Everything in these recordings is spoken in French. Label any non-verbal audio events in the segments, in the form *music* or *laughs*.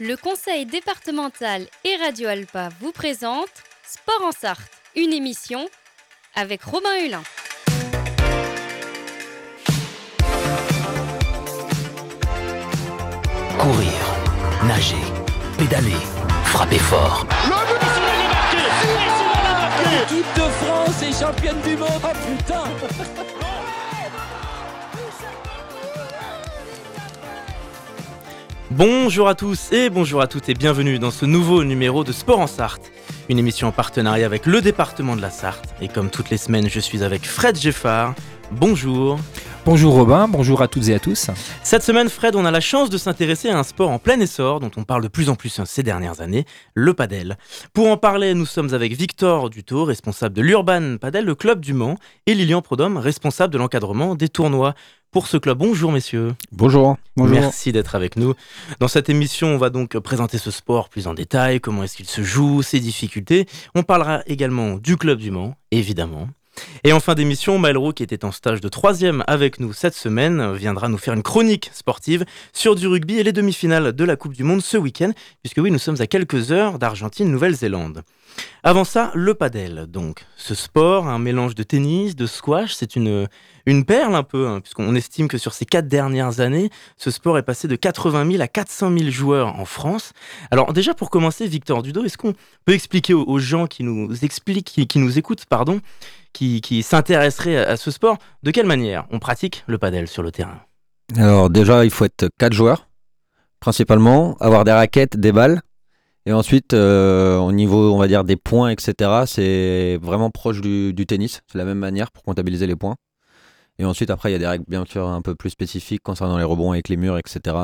Le conseil départemental et Radio Alpa vous présente Sport en Sarthe, une émission avec Robin Hulin. Courir, nager, pédaler, frapper fort. L'équipe de France est championne du monde. Oh putain Bonjour à tous et bonjour à toutes et bienvenue dans ce nouveau numéro de Sport en Sarthe, une émission en partenariat avec le département de la Sarthe. Et comme toutes les semaines, je suis avec Fred Geffard. Bonjour. Bonjour Robin, bonjour à toutes et à tous. Cette semaine, Fred, on a la chance de s'intéresser à un sport en plein essor dont on parle de plus en plus ces dernières années, le padel. Pour en parler, nous sommes avec Victor Duto, responsable de l'Urban Padel, le club du Mans, et Lilian Prodhomme, responsable de l'encadrement des tournois pour ce club. Bonjour messieurs. Bonjour. Bonjour. Merci d'être avec nous. Dans cette émission, on va donc présenter ce sport plus en détail, comment est-ce qu'il se joue, ses difficultés. On parlera également du club du Mans, évidemment. Et en fin d'émission, Malraux, qui était en stage de troisième avec nous cette semaine, viendra nous faire une chronique sportive sur du rugby et les demi-finales de la Coupe du Monde ce week-end, puisque oui, nous sommes à quelques heures d'Argentine-Nouvelle-Zélande. Avant ça, le padel, donc. Ce sport, un mélange de tennis, de squash, c'est une, une perle un peu, hein, puisqu'on estime que sur ces quatre dernières années, ce sport est passé de 80 000 à 400 000 joueurs en France. Alors déjà pour commencer, Victor Dudo, est-ce qu'on peut expliquer aux, gens qui nous expliquent, qui, nous écoutent, pardon, qui, qui s'intéresseraient à, ce sport, de quelle manière on pratique le padel sur le terrain? Alors déjà, il faut être quatre joueurs, principalement, avoir des raquettes, des balles, et ensuite, euh, au niveau, on va dire, des points, etc., c'est vraiment proche du, tennis. C'est la même manière pour comptabiliser les points. Et ensuite, après, il y a des règles bien sûr un peu plus spécifiques concernant les rebonds avec les murs, etc.,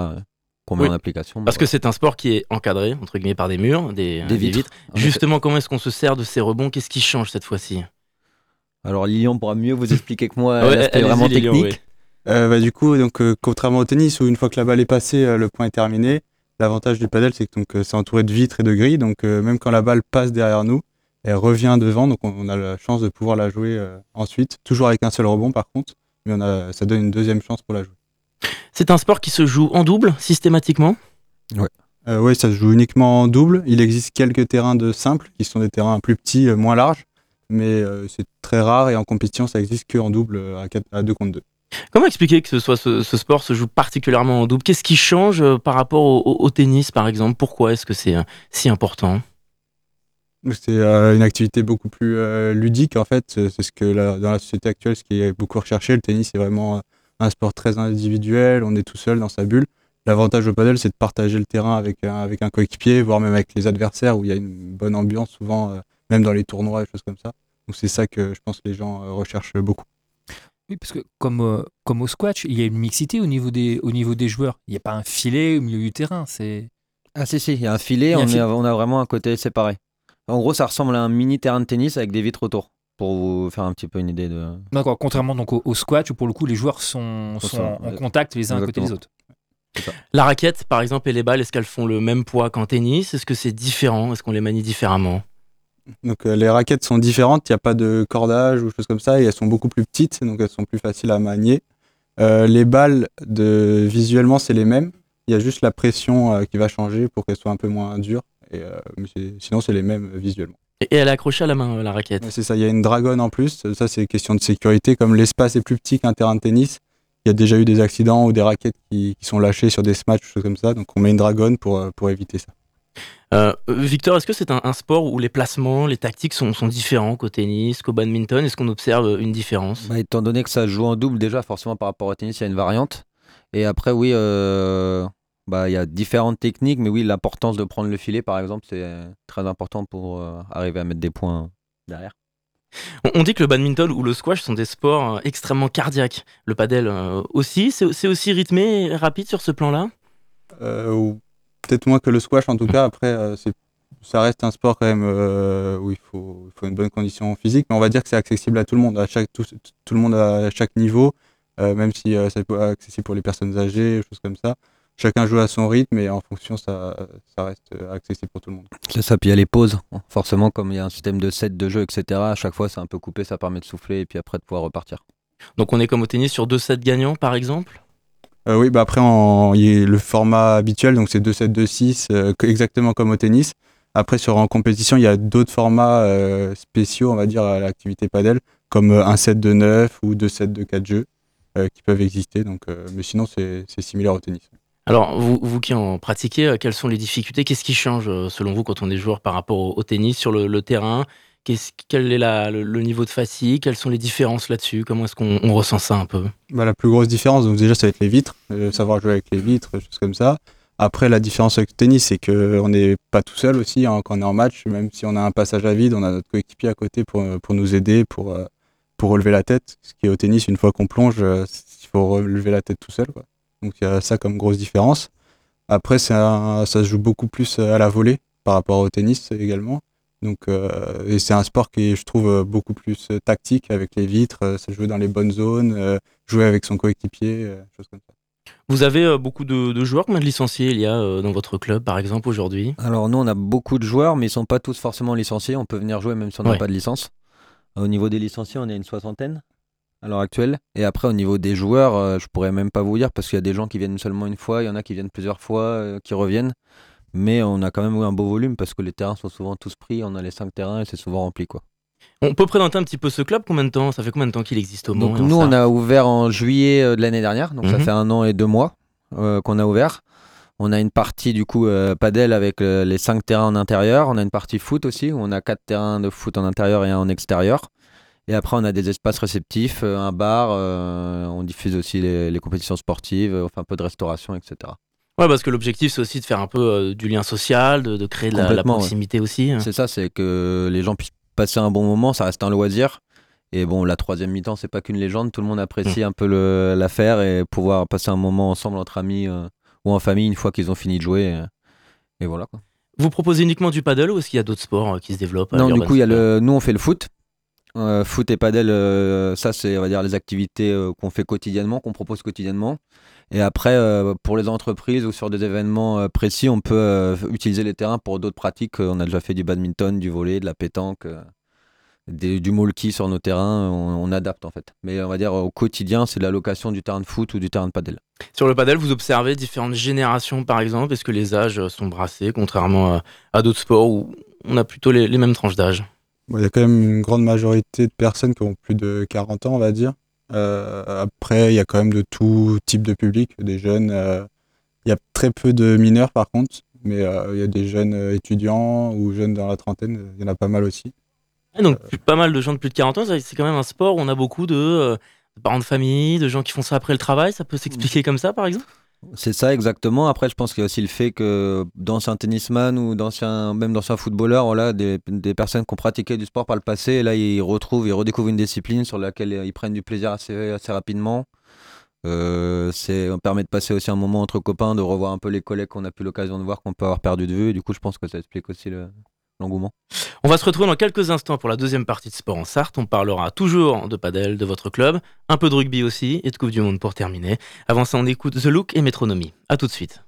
qu'on met en application. Parce que c'est un sport qui est encadré, entre guillemets, par des murs, des, vitres. Justement, comment est-ce qu'on se sert de ces rebonds? Qu'est-ce qui change cette fois-ci? Alors, Lilian pourra mieux vous *laughs* expliquer que moi. c'est vraiment technique. Euh, bah, du coup, donc, contrairement au tennis, où une fois que la balle est passée, le point est terminé, L'avantage du padel, c'est que donc euh, c'est entouré de vitres et de grilles, donc euh, même quand la balle passe derrière nous, elle revient devant, donc on, a la chance de pouvoir la jouer euh, ensuite, toujours avec un seul rebond par contre, mais on a, ça donne une deuxième chance pour la jouer. C'est un sport qui se joue en double systématiquement? Oui. oui, ça se joue uniquement en double. Il existe quelques terrains de simple qui sont des terrains plus petits, moins larges, mais c'est très rare et en compétition, ça existe qu'en double à, 4, à 2 contre 2. Comment expliquer que ce, soit ce, sport se joue particulièrement en double? Qu'est-ce qui change euh, par rapport au, tennis, par exemple? Pourquoi est-ce que c'est euh, si important? C'est euh, une activité beaucoup plus ludique, en fait. C'est ce que dans la société actuelle, ce qui est beaucoup recherché. Le tennis est vraiment un sport très individuel. On est tout seul dans sa bulle. L'avantage au padel, c'est de partager le terrain avec un, avec un coéquipier, voire même avec les adversaires, où il y a une bonne ambiance, souvent, même dans les tournois et choses comme ça. Donc c'est ça que je pense que les gens recherchent beaucoup. Oui, parce que comme, euh, comme au squash, il y a une mixité au niveau des, au niveau des joueurs. Il n'y a pas un filet au milieu du terrain. C'est... Ah si, si, il y a un filet, on, on, a vraiment un côté séparé. En gros, ça ressemble à un mini terrain de tennis avec des vitres autour, pour vous faire un petit peu une idée de... D'accord, contrairement donc au, squash, où pour le coup, les joueurs sont, sont en contact les uns à côté des autres. La raquette, par exemple, et les balles, est-ce qu'elles font le même poids qu'en tennis? Est-ce que c'est différent? Est-ce qu'on les manie différemment? Donc euh, les raquettes sont différentes, il n'y a pas de cordage ou choses comme ça, et elles sont beaucoup plus petites, donc elles sont plus faciles à manier. Euh, les balles, de, visuellement, c'est les mêmes. Il y a juste la pression euh, qui va changer pour qu'elles soient un peu moins dures. Et, sinon, c'est les mêmes visuellement. Et elle est accrochée à la main, la raquette C'est ça, il y a une dragonne en plus. Ça, c'est question de sécurité. Comme l'espace est plus petit qu'un terrain de tennis, il y a déjà eu des accidents ou des raquettes qui, qui sont lâchées sur des smash, choses comme ça. Donc on met une dragonne pour, pour éviter ça. Euh, Victor, est-ce que c'est un, sport où les placements, les tactiques sont, différents qu'au tennis, qu'au badminton? Est-ce qu'on observe une différence? Bah, Étant donné que ça joue en double, déjà, forcément par rapport au tennis, il y a une variante. Et après, oui, euh, bah, il y a différentes techniques, mais oui, l'importance de prendre le filet, par exemple, c'est très important pour euh, arriver à mettre des points derrière. On dit que le badminton ou le squash sont des sports extrêmement cardiaques. Le padel aussi, c'est aussi rythmé et rapide sur ce plan-là? Peut-être moins que le squash en tout cas. Après, euh, ça reste un sport quand même euh, où il faut, il faut, une bonne condition physique, mais on va dire que c'est accessible à tout le monde, à chaque, tout, tout le monde à chaque niveau, euh, même si c'est accessible pour les personnes âgées, choses comme ça. Chacun joue à son rythme et en fonction, ça, ça reste accessible pour tout le monde. C'est ça, puis il y a les pauses. Forcément, comme il y a un système de set de jeu, etc., à chaque fois, c'est un peu coupé, ça permet de souffler et puis après de pouvoir repartir. Donc on est comme au tennis sur deux sets gagnants, par exemple? Euh, oui, bah après, il y a le format habituel, donc c'est 2-7-2-6, euh, que- exactement comme au tennis. Après, sur en compétition, il y a d'autres formats euh, spéciaux, on va dire, à l'activité padel, comme euh, un set de 9 ou deux sets de 4 jeux euh, qui peuvent exister. Donc, euh, mais sinon, c'est similaire au tennis. Alors, vous, vous qui en pratiquez, euh, quelles sont les difficultés? Qu'est-ce qui change, euh, selon vous, quand on est joueur par rapport au, au tennis sur le, le terrain? Quel est le, niveau de fatigue? Quelles sont les différences là-dessus? Comment est-ce qu'on on ressent ça un peu? Bah, la plus grosse différence, déjà, ça va être les vitres, euh, savoir jouer avec les vitres, choses comme ça. Après, la différence avec le tennis, c'est qu'on n'est pas tout seul aussi hein, quand on est en match. Même si on a un passage à vide, on a notre coéquipier à côté pour, pour nous aider, pour, euh, relever la tête. Ce qui est au tennis, une fois qu'on plonge, euh, il faut relever la tête tout seul. Donc il y a ça comme grosse différence. Après, ça se joue beaucoup plus à la volée par rapport au tennis également. Donc, euh, et c'est un sport qui est, je trouve, euh, beaucoup plus euh, tactique avec les vitres. euh, ça joue dans les bonnes zones, euh, jouer avec son coéquipier, euh, choses comme ça. Vous avez euh, beaucoup de, de joueurs Combien de licenciés il y a euh, dans votre club, par exemple, aujourd'hui? Alors nous, on a beaucoup de joueurs, mais ils sont pas tous forcément licenciés. On peut venir jouer même si on n'a Ouais. pas de licence. Au niveau des licenciés, on est une soixantaine à l'heure actuelle. Et après, au niveau des joueurs, euh, je pourrais même pas vous dire parce qu'il y a des gens qui viennent seulement une fois, il y en a qui viennent plusieurs fois, euh, qui reviennent. Mais on a quand même eu un beau volume parce que les terrains sont souvent tous pris. On a les cinq terrains et c'est souvent rempli. Quoi. On peut présenter un petit peu ce club Combien de temps? Ça fait combien de temps qu'il existe au Mans nous, on a ouvert en juillet euh, de l'année dernière. Donc ça Mhm. fait un an et deux mois euh, qu'on a ouvert. On a une partie du coup euh, padel avec euh, les cinq terrains en intérieur. On a une partie foot aussi où on a quatre terrains de foot en intérieur et un en extérieur. Et après, on a des espaces réceptifs, un bar. on diffuse aussi les, les compétitions sportives, euh, enfin un peu de restauration, etc. Ouais, parce que l'objectif, c'est aussi de faire un peu euh, du lien social, de, de créer de la, la Complètement, ouais. proximité aussi. hein. C'est ça, c'est que les gens puissent passer un bon moment. Ça reste un loisir. Et bon, la troisième mi-temps, c'est pas qu'une légende. Tout le monde Mm. apprécie un peu l'affaire et pouvoir passer un moment ensemble entre amis euh, ou en famille une fois qu'ils ont fini de jouer. Et, voilà. Quoi. Vous proposez uniquement du paddle ou est-ce qu'il y a d'autres sports euh, qui se développent Non, du coup, y a le... nous, on fait le foot. Euh, foot et padel, euh, ça, c'est on va dire les activités qu'on fait quotidiennement, qu'on propose quotidiennement. Et après, euh, pour les entreprises ou sur des événements euh, précis, on peut euh, utiliser les terrains pour d'autres pratiques. On a déjà fait du badminton, du volley, de la pétanque, euh, des- du molki sur nos terrains. On, on adapte en fait. Mais on va dire au quotidien, c'est de la location du terrain de foot ou du terrain de padel. Sur le paddle, vous observez différentes générations, par exemple? Est-ce que les âges sont brassés, contrairement à, à d'autres sports où on a plutôt les, les mêmes tranches d'âge? Bon, il y a quand même une grande majorité de personnes qui ont plus de 40 ans, on va dire. Euh, après, il y a quand même de tout type de public, des jeunes. euh, il y a très peu de mineurs par contre, mais euh, il y a des jeunes étudiants ou jeunes dans la trentaine, il y en a pas mal aussi. Et donc, pas mal de gens de plus de 40 ans, c'est quand même un sport où on a beaucoup de, de parents de famille, de gens qui font ça après le travail. Ça peut s'expliquer comme ça, par exemple? C'est ça exactement. Après, je pense qu'il y a aussi le fait que d'anciens tennisman ou d'anciens, même d'anciens footballeurs, voilà, des, des personnes qui ont pratiqué du sport par le passé, et là, ils retrouvent, ils redécouvrent une discipline sur laquelle ils prennent du plaisir assez, assez rapidement. Euh, c'est, on permet de passer aussi un moment entre copains, de revoir un peu les collègues qu'on a plus l'occasion de voir, qu'on peut avoir perdu de vue. Du coup, je pense que ça explique aussi le- On va se retrouver dans quelques instants pour la deuxième partie de Sport en Sarthe. On parlera toujours de padel, de votre club, un peu de rugby aussi et de Coupe du Monde pour terminer. Avant ça, on écoute The Look et Métronomie. A tout de suite.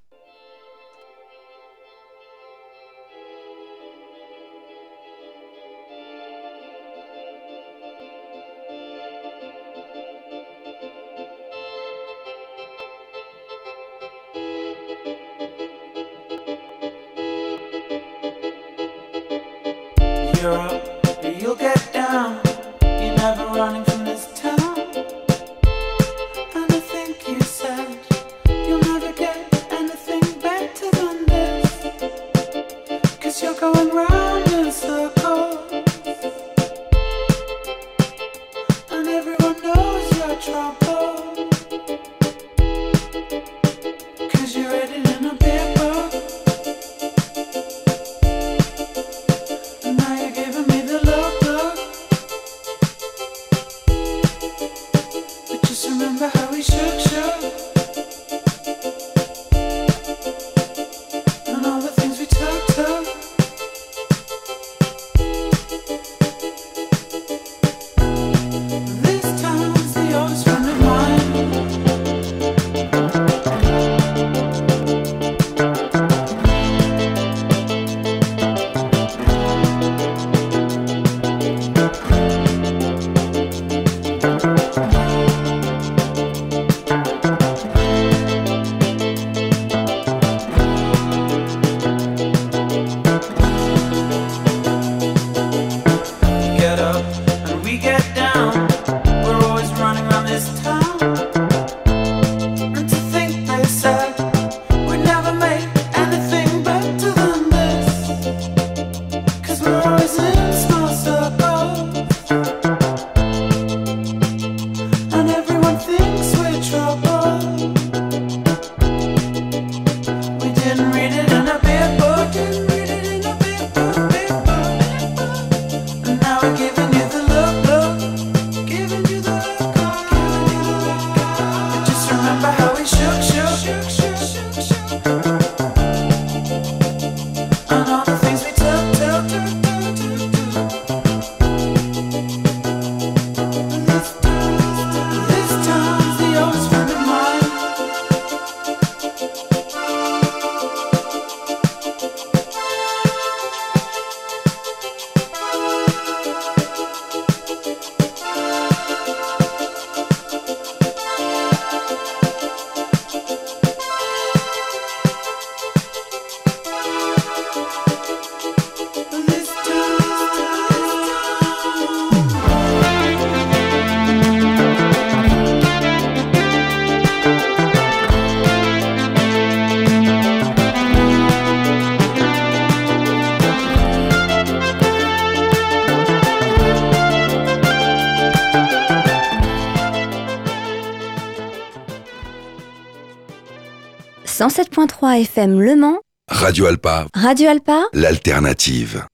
107.3 FM Le Mans, Radio Alpa, Radio Alpa, l'alternative.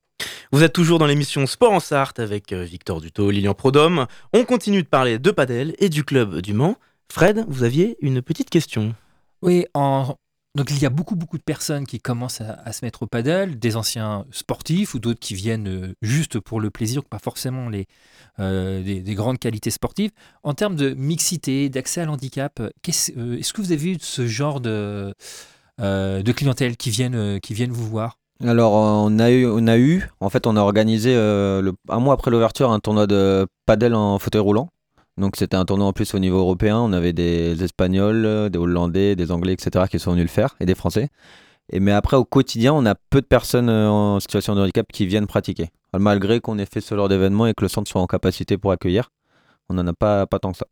Vous êtes toujours dans l'émission Sport en Sarthe avec euh, Victor Duto, Lilian Prodhomme. On continue de parler de padel et du club du Mans. Fred, vous aviez une petite question. Oui, en... donc il y a beaucoup, beaucoup de personnes qui commencent à, se mettre au paddle, des anciens sportifs ou d'autres qui viennent euh, juste pour le plaisir, pas forcément les, euh, des, des grandes qualités sportives. En termes de mixité, d'accès à l'handicap, euh, est-ce que vous avez eu ce genre de, clientèle qui viennent, qui viennent vous voir? Alors, on a eu, en fait, on a organisé un mois après l'ouverture un tournoi de padel en fauteuil roulant. Donc, c'était un tournoi en plus au niveau européen. On avait des Espagnols, des Hollandais, des Anglais, etc., qui sont venus le faire, et des Français. Et mais après, au quotidien, on a peu de personnes euh, en situation de handicap qui viennent pratiquer. Malgré qu'on ait fait ce genre d'événement et que le centre soit en capacité pour accueillir, on n'en a pas, pas tant que ça.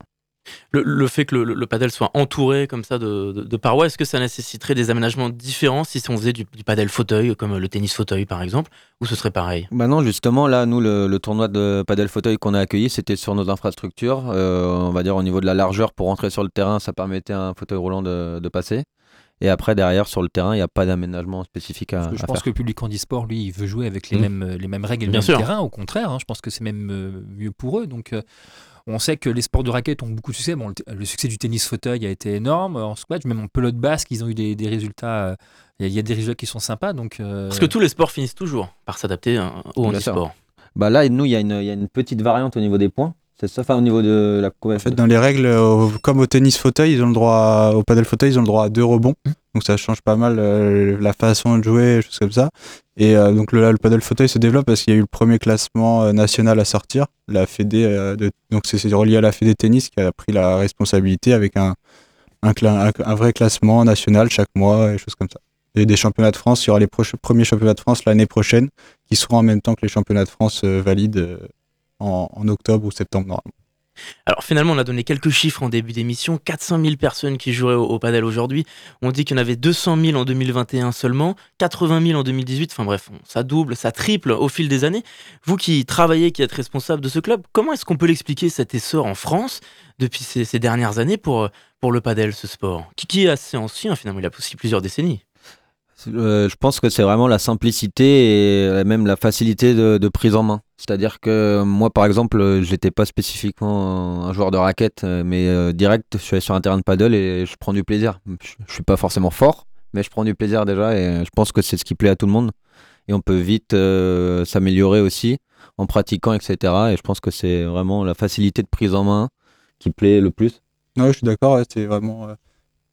Le, le fait que le, le padel soit entouré comme ça de, de- de parois, est-ce que ça nécessiterait des aménagements différents si on faisait du, du padel fauteuil, comme le tennis fauteuil par exemple, ou ce serait pareil? Bah non, justement, là, nous, le, le tournoi de padel fauteuil qu'on a accueilli, c'était sur nos infrastructures. Euh, on va dire au niveau de la largeur, pour rentrer sur le terrain, ça permettait à un fauteuil roulant de, de passer. Et après, derrière, sur le terrain, il n'y a pas d'aménagement spécifique à, je à pense faire. que le public handisport, lui, il veut jouer avec les, Mmh. mêmes, euh, les mêmes règles et le Bien même sûr. terrain. Au contraire, hein, je pense que c'est même euh, mieux pour eux. Donc, euh, on sait que les sports de raquettes ont beaucoup de succès. Bon, le, succès du tennis fauteuil a été énorme. En squash, même en pelote basque, ils ont eu des, des résultats. euh, Il y a des résultats qui sont sympas. Donc, euh, Parce que tous les sports finissent toujours par s'adapter hein, au handisport. Bah là, nous, y, il y a une petite variante au niveau des points. C'est ça, enfin, au niveau de la En fait, dans les règles, comme au tennis fauteuil, ils ont le droit, au padel fauteuil, ils ont le droit à deux rebonds. Donc ça change pas mal euh, la façon de jouer, choses comme ça. Et euh, donc le, le padel fauteuil se développe parce qu'il y a eu le premier classement euh, national à sortir. La Fédé, de- donc c'est relié à la Fédé tennis qui a pris la responsabilité avec un, un, un- un vrai classement national chaque mois et choses comme ça. Et des championnats de France, il y aura les premiers championnats de France l'année prochaine qui seront en même temps que les championnats de France valides en, octobre ou septembre normalement. Alors finalement, on a donné quelques chiffres en début d'émission. 400 000 personnes qui joueraient au, padel aujourd'hui. On dit qu'il y en avait 200 000 en 2021 seulement, 80 000 en 2018. Enfin bref, ça double, ça triple au fil des années. Vous qui travaillez, qui êtes responsable de ce club, comment est-ce qu'on peut l'expliquer cet essor en France depuis ces, ces dernières années pour, pour le padel, ce sport? Qui, qui est assez ancien finalement, il a aussi plusieurs décennies. Euh, je pense que c'est vraiment la simplicité et même la facilité de, prise en main. C'est-à-dire que moi, par exemple, j'étais pas spécifiquement un joueur de raquette, euh, mais euh, direct, je suis allé sur un terrain de paddle et je prends du plaisir. Je, je suis pas forcément fort, mais je prends du plaisir déjà et je pense que c'est ce qui plaît à tout le monde. Et on peut vite s'améliorer aussi en pratiquant, etc. Et je pense que c'est vraiment la facilité de prise en main qui plaît le plus. Ouais, je suis d'accord, c'est vraiment.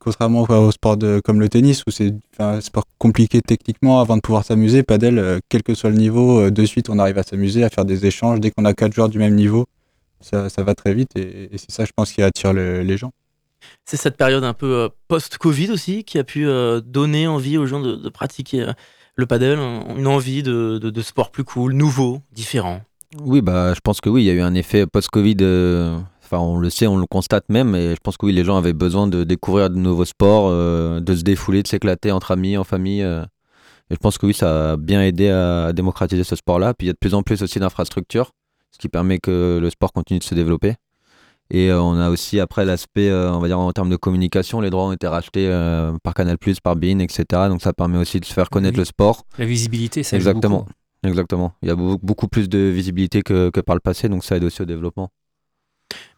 Contrairement au sport de, comme le tennis, où c'est un sport compliqué techniquement avant de pouvoir s'amuser, padel, euh, quel que soit le niveau, euh, de suite on arrive à s'amuser, à faire des échanges. Dès qu'on a quatre joueurs du même niveau, ça, ça va très vite et, et c'est ça, je pense, qui attire le- les gens. C'est cette période un peu euh, post-Covid aussi qui a pu donner envie aux gens de, de pratiquer le padel, un- une envie de, de, de sport plus cool, nouveau, différent? Oui, bah, je pense que oui, il y a eu un effet post-Covid euh, Enfin, on le sait, on le constate même, et je pense que oui, les gens avaient besoin de découvrir de nouveaux sports, euh, de se défouler, de s'éclater entre amis, en famille. euh. et je pense que oui, ça a bien aidé à démocratiser ce sport-là. Puis il y a de plus en plus aussi d'infrastructures, ce qui permet que le sport continue de se développer. Et euh, on a aussi après l'aspect, on va dire en termes de communication, les droits ont été rachetés par Canal+, par Bein, etc. Donc ça permet aussi de se faire connaître Oui. le sport. La visibilité, ça joue Exactement. beaucoup. Exactement. Il y a beau- beaucoup plus de visibilité que, que par le passé, donc ça aide aussi au développement.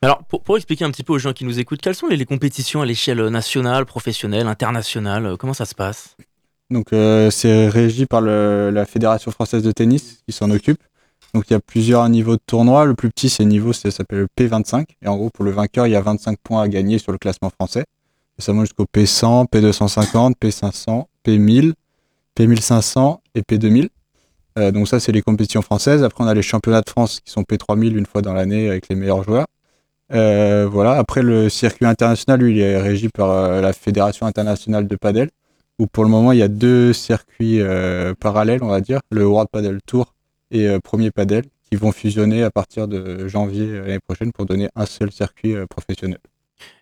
Alors, pour, expliquer un petit peu aux gens qui nous écoutent, quelles sont les, compétitions à l'échelle nationale, professionnelle, internationale euh, Comment ça se passe? Donc euh, c'est régi par la Fédération française de tennis qui s'en occupe. Donc il y a plusieurs niveaux de tournoi. Le plus petit, c'est niveau, ça s'appelle le P25. Et en gros, pour le vainqueur, il y a 25 points à gagner sur le classement français. Et ça monte jusqu'au P100, P250, P500, P1000, P1500 et P2000. Euh, donc ça, c'est les compétitions françaises. Après, on a les championnats de France qui sont P3000 une fois dans l'année avec les meilleurs joueurs. Euh, voilà. Après, le circuit international, lui, il est régi par euh, la Fédération internationale de padel où pour le moment il y a deux circuits euh, parallèles, on va dire, le World Padel Tour et Premier Padel, qui vont fusionner à partir de janvier l'année prochaine pour donner un seul circuit professionnel.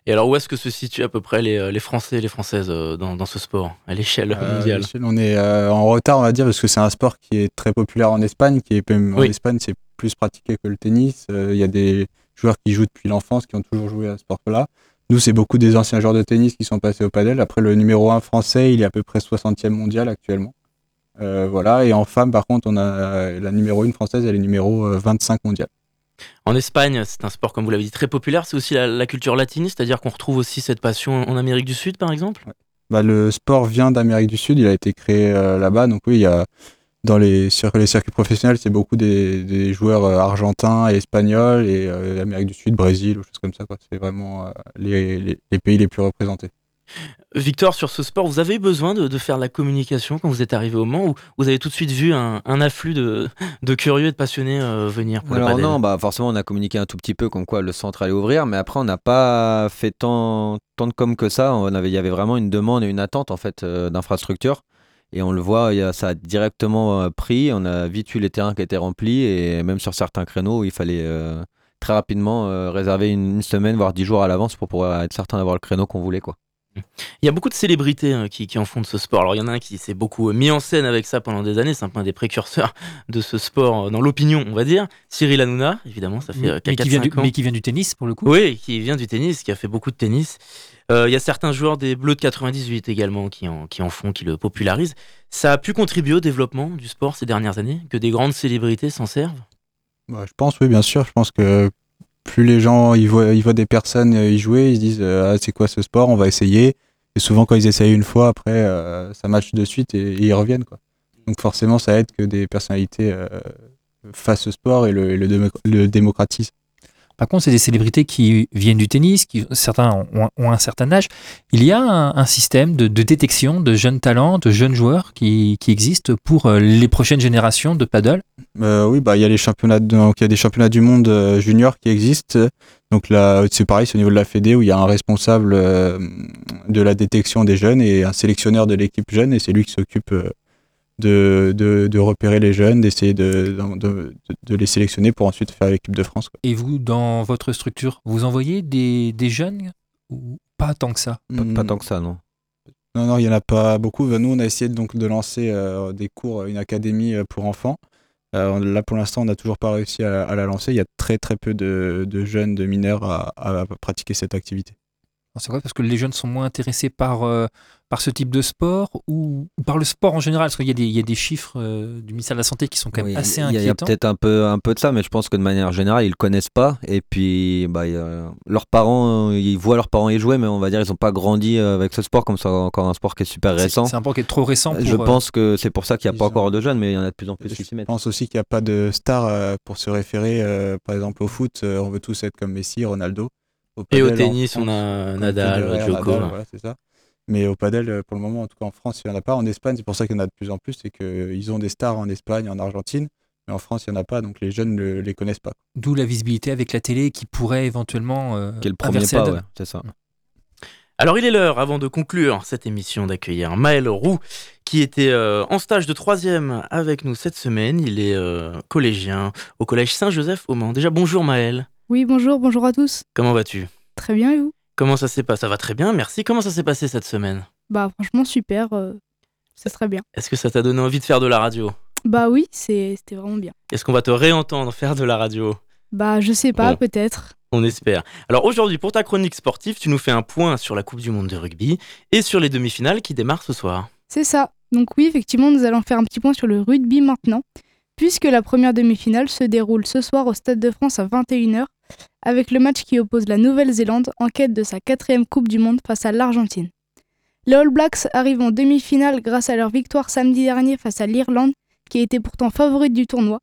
Et alors, où est-ce que se situent à peu près les, les Français et les Françaises dans, dans ce sport, à l'échelle mondiale? on est en retard, on va dire, parce que c'est un sport qui est très populaire en Espagne, qui est même en Oui. Espagne, c'est plus pratiqué que le tennis. Il y a des joueurs qui jouent depuis l'enfance, qui ont toujours joué à ce sport-là. Nous, c'est beaucoup des anciens joueurs de tennis qui sont passés au padel. Après, le numéro 1 français, il est à peu près 60e mondial actuellement. Euh, voilà. Et en femme, par contre, on a euh, la numéro 1 française, elle est numéro euh, 25 mondial. En Espagne, c'est un sport, comme vous l'avez dit, très populaire. C'est aussi la, la culture latine, c'est-à-dire qu'on retrouve aussi cette passion en Amérique du Sud, par exemple? Bah, le sport vient d'Amérique du Sud, il a été créé euh, là-bas. Donc oui, il y a dans les, sur les circuits professionnels, c'est beaucoup des, des joueurs euh, argentins et espagnols et euh, Amérique du Sud, Brésil, ou choses comme ça. C'est vraiment euh, les, les- les pays les plus représentés. Victor, sur ce sport, vous avez eu besoin de, de faire de la communication quand vous êtes arrivé au Mans ou vous avez tout de suite vu un, un afflux de, de curieux et de passionnés euh, venir pour Alors non, bah forcément on a communiqué un tout petit peu comme quoi le centre allait ouvrir, mais après on n'a pas fait tant, tant de com que ça. On avait, il y avait vraiment une demande et une attente en fait euh, d'infrastructure. Et on le voit, ça a directement euh, pris. On a vite eu les terrains qui étaient remplis et même sur certains créneaux, il fallait euh, très rapidement euh, réserver une, une semaine voire dix jours à l'avance pour pouvoir être certain d'avoir le créneau qu'on voulait quoi. Il y a beaucoup de célébrités hein, qui, qui en font de ce sport. Alors il y en a un qui s'est beaucoup euh, mis en scène avec ça pendant des années, c'est un peu un des précurseurs *laughs* de ce sport euh, dans l'opinion, on va dire. Cyril Hanouna, évidemment, ça fait euh, mais, qui vient du, 4-5 ans. mais qui vient du tennis pour le coup. Oui, qui vient du tennis, qui a fait beaucoup de tennis. Euh, Il y a certains joueurs des Bleus de 98 également qui en, qui en font, qui le popularisent. Ça a pu contribuer au développement du sport ces dernières années, que des grandes célébrités s'en servent? Bah, je pense, oui, bien sûr. Je pense que plus les gens ils voient, ils voient des personnes euh, y jouer, ils se disent euh, ah, c'est quoi ce sport, on va essayer. Et souvent, quand ils essayent une fois, après, euh, ça match de suite et, ils reviennent. Quoi. Donc forcément, ça aide que des personnalités fassent ce sport et le, le, le démocratisent. Par contre, c'est des célébrités qui viennent du tennis, qui certains ont, un certain âge. Il y a un, système de, détection de jeunes talents, de jeunes joueurs qui, qui existe pour euh, les prochaines générations de paddle? Euh, oui, bah il y a les championnats, donc il y a des championnats du monde euh, junior qui existent. Donc là, c'est pareil, c'est au niveau de la Fédé où il y a un responsable de la détection des jeunes et un sélectionneur de l'équipe jeune, et c'est lui qui s'occupe de, de, de repérer les jeunes, d'essayer de, de, de- de les sélectionner pour ensuite faire l'équipe de France. quoi. Et vous, dans votre structure, vous envoyez des, des jeunes ou pas tant que ça? Pas, pas Hmm. tant que ça non. Non, non, il n'y en a pas beaucoup. Nous, on a essayé donc de lancer euh, des cours, une académie euh, pour enfants. Euh, là, pour l'instant, on n'a toujours pas réussi à, à la lancer. Il y a très, très peu de, de jeunes, de mineurs à, à pratiquer cette activité. C'est quoi Parce que les jeunes sont moins intéressés par, euh, par ce type de sport ou, ou par le sport en général Parce qu'il y, a des- il y a des chiffres euh, du ministère de la Santé qui sont quand même Oui, assez il y a- Il y a inquiétants. peut-être un peu, un peu de ça, mais je pense que de manière générale, ils le connaissent pas. Et puis, bah, leurs parents, euh, ils voient leurs parents y jouer, mais on va dire ils n'ont pas grandi avec ce sport, comme c'est encore un sport qui est super C'est- récent. C'est un sport qui est trop récent. Pour, Je euh, pense que c'est pour ça qu'il n'y a pas encore de jeunes, mais il y en a de plus en plus qui s'y Je mettent. pense aussi qu'il n'y a pas de star euh, pour se référer. euh, par exemple, au foot, on veut tous être comme Messi, Ronaldo. Et au padel, tennis, France, on a Nadal, Djoko. Voilà, c'est ça. Mais au padel, euh, pour le moment, en tout cas en France, il n'y en a pas. En Espagne, c'est pour ça qu'il y en a de plus en plus. C'est qu'ils ont des stars en Espagne, en Argentine. Mais en France, il n'y en a pas. Donc les jeunes ne les connaissent pas. D'où la visibilité avec la télé qui pourrait éventuellement euh, le premier pas, ouais, c'est ça. Alors il est l'heure, avant de conclure cette émission, d'accueillir Maël Roux, qui était euh, en stage de troisième avec nous cette semaine. Il est euh, collégien au collège Saint-Joseph au Mans. Déjà bonjour Maël. Oui, bonjour, bonjour à tous. Comment vas-tu? Très bien et vous? Comment ça s'est passé Ça va très bien, merci. Comment ça s'est passé cette semaine? Bah franchement super, euh, c'est très bien. Est-ce que ça t'a donné envie de faire de la radio? Bah oui, c'est- c'était vraiment bien. Est-ce qu'on va te réentendre faire de la radio? Bah je sais pas, Bon. peut-être. On espère. Alors aujourd'hui, pour ta chronique sportive, tu nous fais un point sur la Coupe du Monde de rugby et sur les demi-finales qui démarrent ce soir. C'est ça. Donc oui, effectivement, nous allons faire un petit point sur le rugby maintenant, puisque la première demi-finale se déroule ce soir au Stade de France à 21h, avec le match qui oppose la Nouvelle-Zélande en quête de sa quatrième Coupe du Monde face à l'Argentine. Les All Blacks arrivent en demi-finale grâce à leur victoire samedi dernier face à l'Irlande, qui était pourtant favorite du tournoi.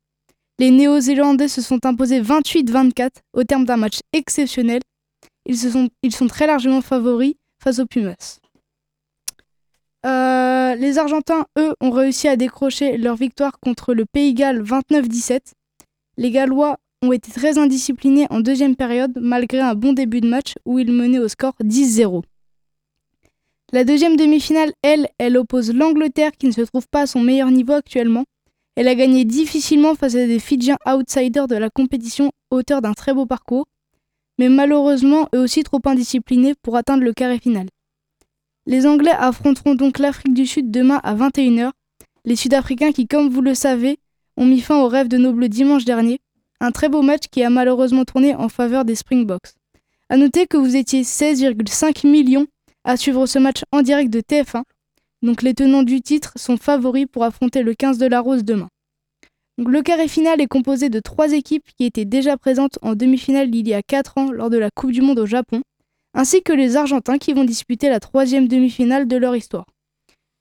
Les Néo-Zélandais se sont imposés 28-24 au terme d'un match exceptionnel. Ils, sont, ils sont très largement favoris face aux Pumas. Euh, les Argentins, eux, ont réussi à décrocher leur victoire contre le Pays Galles 29-17. Les Gallois ont été très indisciplinés en deuxième période malgré un bon début de match où ils menaient au score 10-0. La deuxième demi-finale, elle, elle oppose l'Angleterre qui ne se trouve pas à son meilleur niveau actuellement. Elle a gagné difficilement face à des Fidjiens outsiders de la compétition, auteurs d'un très beau parcours, mais malheureusement eux aussi trop indisciplinés pour atteindre le carré final. Les Anglais affronteront donc l'Afrique du Sud demain à 21h. Les Sud-Africains qui, comme vous le savez, ont mis fin au rêve de nos bleus dimanche dernier. Un très beau match qui a malheureusement tourné en faveur des Springboks. A noter que vous étiez 16,5 millions à suivre ce match en direct de TF1. Donc les tenants du titre sont favoris pour affronter le 15 de la Rose demain. Le carré final est composé de trois équipes qui étaient déjà présentes en demi-finale il y a 4 ans lors de la Coupe du Monde au Japon ainsi que les Argentins qui vont disputer la troisième demi-finale de leur histoire.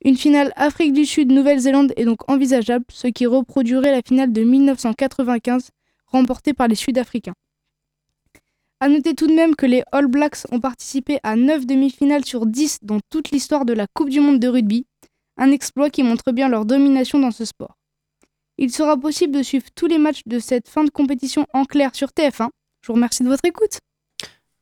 Une finale Afrique du Sud-Nouvelle-Zélande est donc envisageable, ce qui reproduirait la finale de 1995 remportée par les Sud-Africains. A noter tout de même que les All Blacks ont participé à 9 demi-finales sur 10 dans toute l'histoire de la Coupe du Monde de rugby, un exploit qui montre bien leur domination dans ce sport. Il sera possible de suivre tous les matchs de cette fin de compétition en clair sur TF1. Je vous remercie de votre écoute.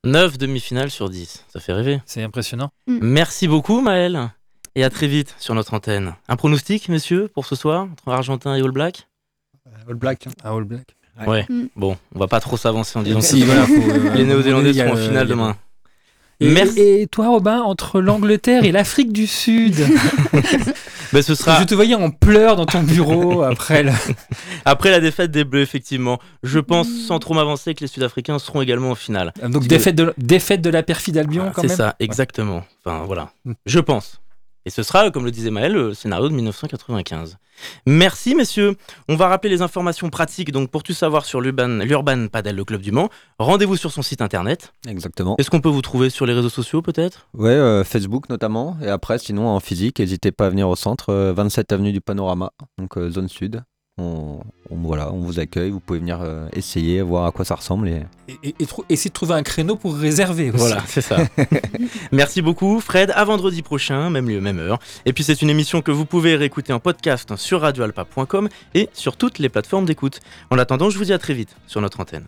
9 demi-finales sur 10, ça fait rêver. C'est impressionnant. Merci beaucoup Maël et à très vite sur notre antenne. Un pronostic, messieurs, pour ce soir entre Argentin et All Black All Black. Ah, All Black. Ouais. Mm. Bon, on va pas trop s'avancer en disant Si, que voilà, faut, euh, les Néo-Zélandais seront en le- finale demain. Et, Merci. et toi, Robin, entre l'Angleterre et l'Afrique du Sud *laughs* Ben, ce sera Je te voyais en pleurs dans ton bureau après le... *laughs* après la défaite des Bleus, effectivement. Je pense, sans trop m'avancer, que les Sud-Africains seront également en finale. Donc Parce que- défaite de, défaite de la perfide Albion Voilà, quand C'est même ça, exactement. Enfin, voilà. Mm. Je pense. Et ce sera, comme le disait Maël, le scénario de 1995. Merci, messieurs. On va rappeler les informations pratiques. Donc, pour tout savoir sur l'Urban, Padel, le club du Mans, rendez-vous sur son site internet. Exactement. Est-ce qu'on peut vous trouver sur les réseaux sociaux, peut-être? Ouais, euh, Facebook notamment. Et après, sinon en physique, n'hésitez pas à venir au centre, euh, 27 avenue du Panorama, donc euh, zone sud. On, on- voilà, on vous accueille. Vous pouvez venir euh, essayer, voir à quoi ça ressemble. Et... Et, et- et trou- essayer de trouver un créneau pour réserver aussi. Voilà, c'est ça. *laughs* Merci beaucoup, Fred. À vendredi prochain, même lieu, même heure. Et puis, c'est une émission que vous pouvez réécouter en podcast sur radioalpa.com et sur toutes les plateformes d'écoute. En attendant, je vous dis à très vite sur notre antenne.